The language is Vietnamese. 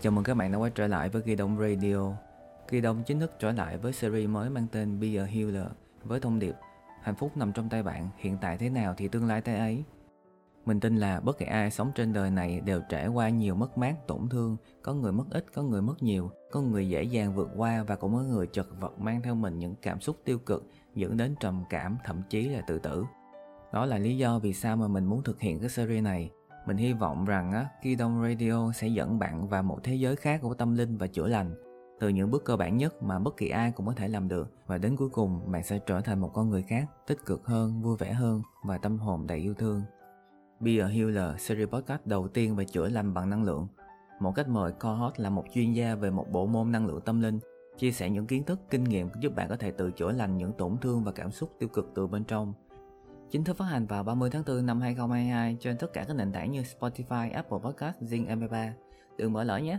Chào mừng các bạn đã quay trở lại với Ghi Đông Radio. Ghi Đông chính thức trở lại với series mới mang tên Be a Healer với thông điệp Hạnh phúc nằm trong tay bạn, hiện tại thế nào thì tương lai thế ấy. Mình tin là bất kỳ ai sống trên đời này đều trải qua nhiều mất mát, tổn thương, có người mất ít, có người mất nhiều, có người dễ dàng vượt qua và cũng có người chật vật mang theo mình những cảm xúc tiêu cực dẫn đến trầm cảm, thậm chí là tự tử. Đó là lý do vì sao mà mình muốn thực hiện cái series này. Mình hy vọng rằng á, Kidong Radio sẽ dẫn bạn vào một thế giới khác của tâm linh và chữa lành. Từ những bước cơ bản nhất mà bất kỳ ai cũng có thể làm được và đến cuối cùng bạn sẽ trở thành một con người khác, tích cực hơn, vui vẻ hơn và tâm hồn đầy yêu thương. Be a Healer, series podcast đầu tiên về chữa lành bằng năng lượng. Một cách mời co-host là một chuyên gia về một bộ môn năng lượng tâm linh, chia sẻ những kiến thức, kinh nghiệm giúp bạn có thể tự chữa lành những tổn thương và cảm xúc tiêu cực từ bên trong. Chính thức phát hành vào 30 tháng 4 năm 2022 trên tất cả các nền tảng như Spotify, Apple Podcast, Zing MP3. Đừng bỏ lỡ nhé!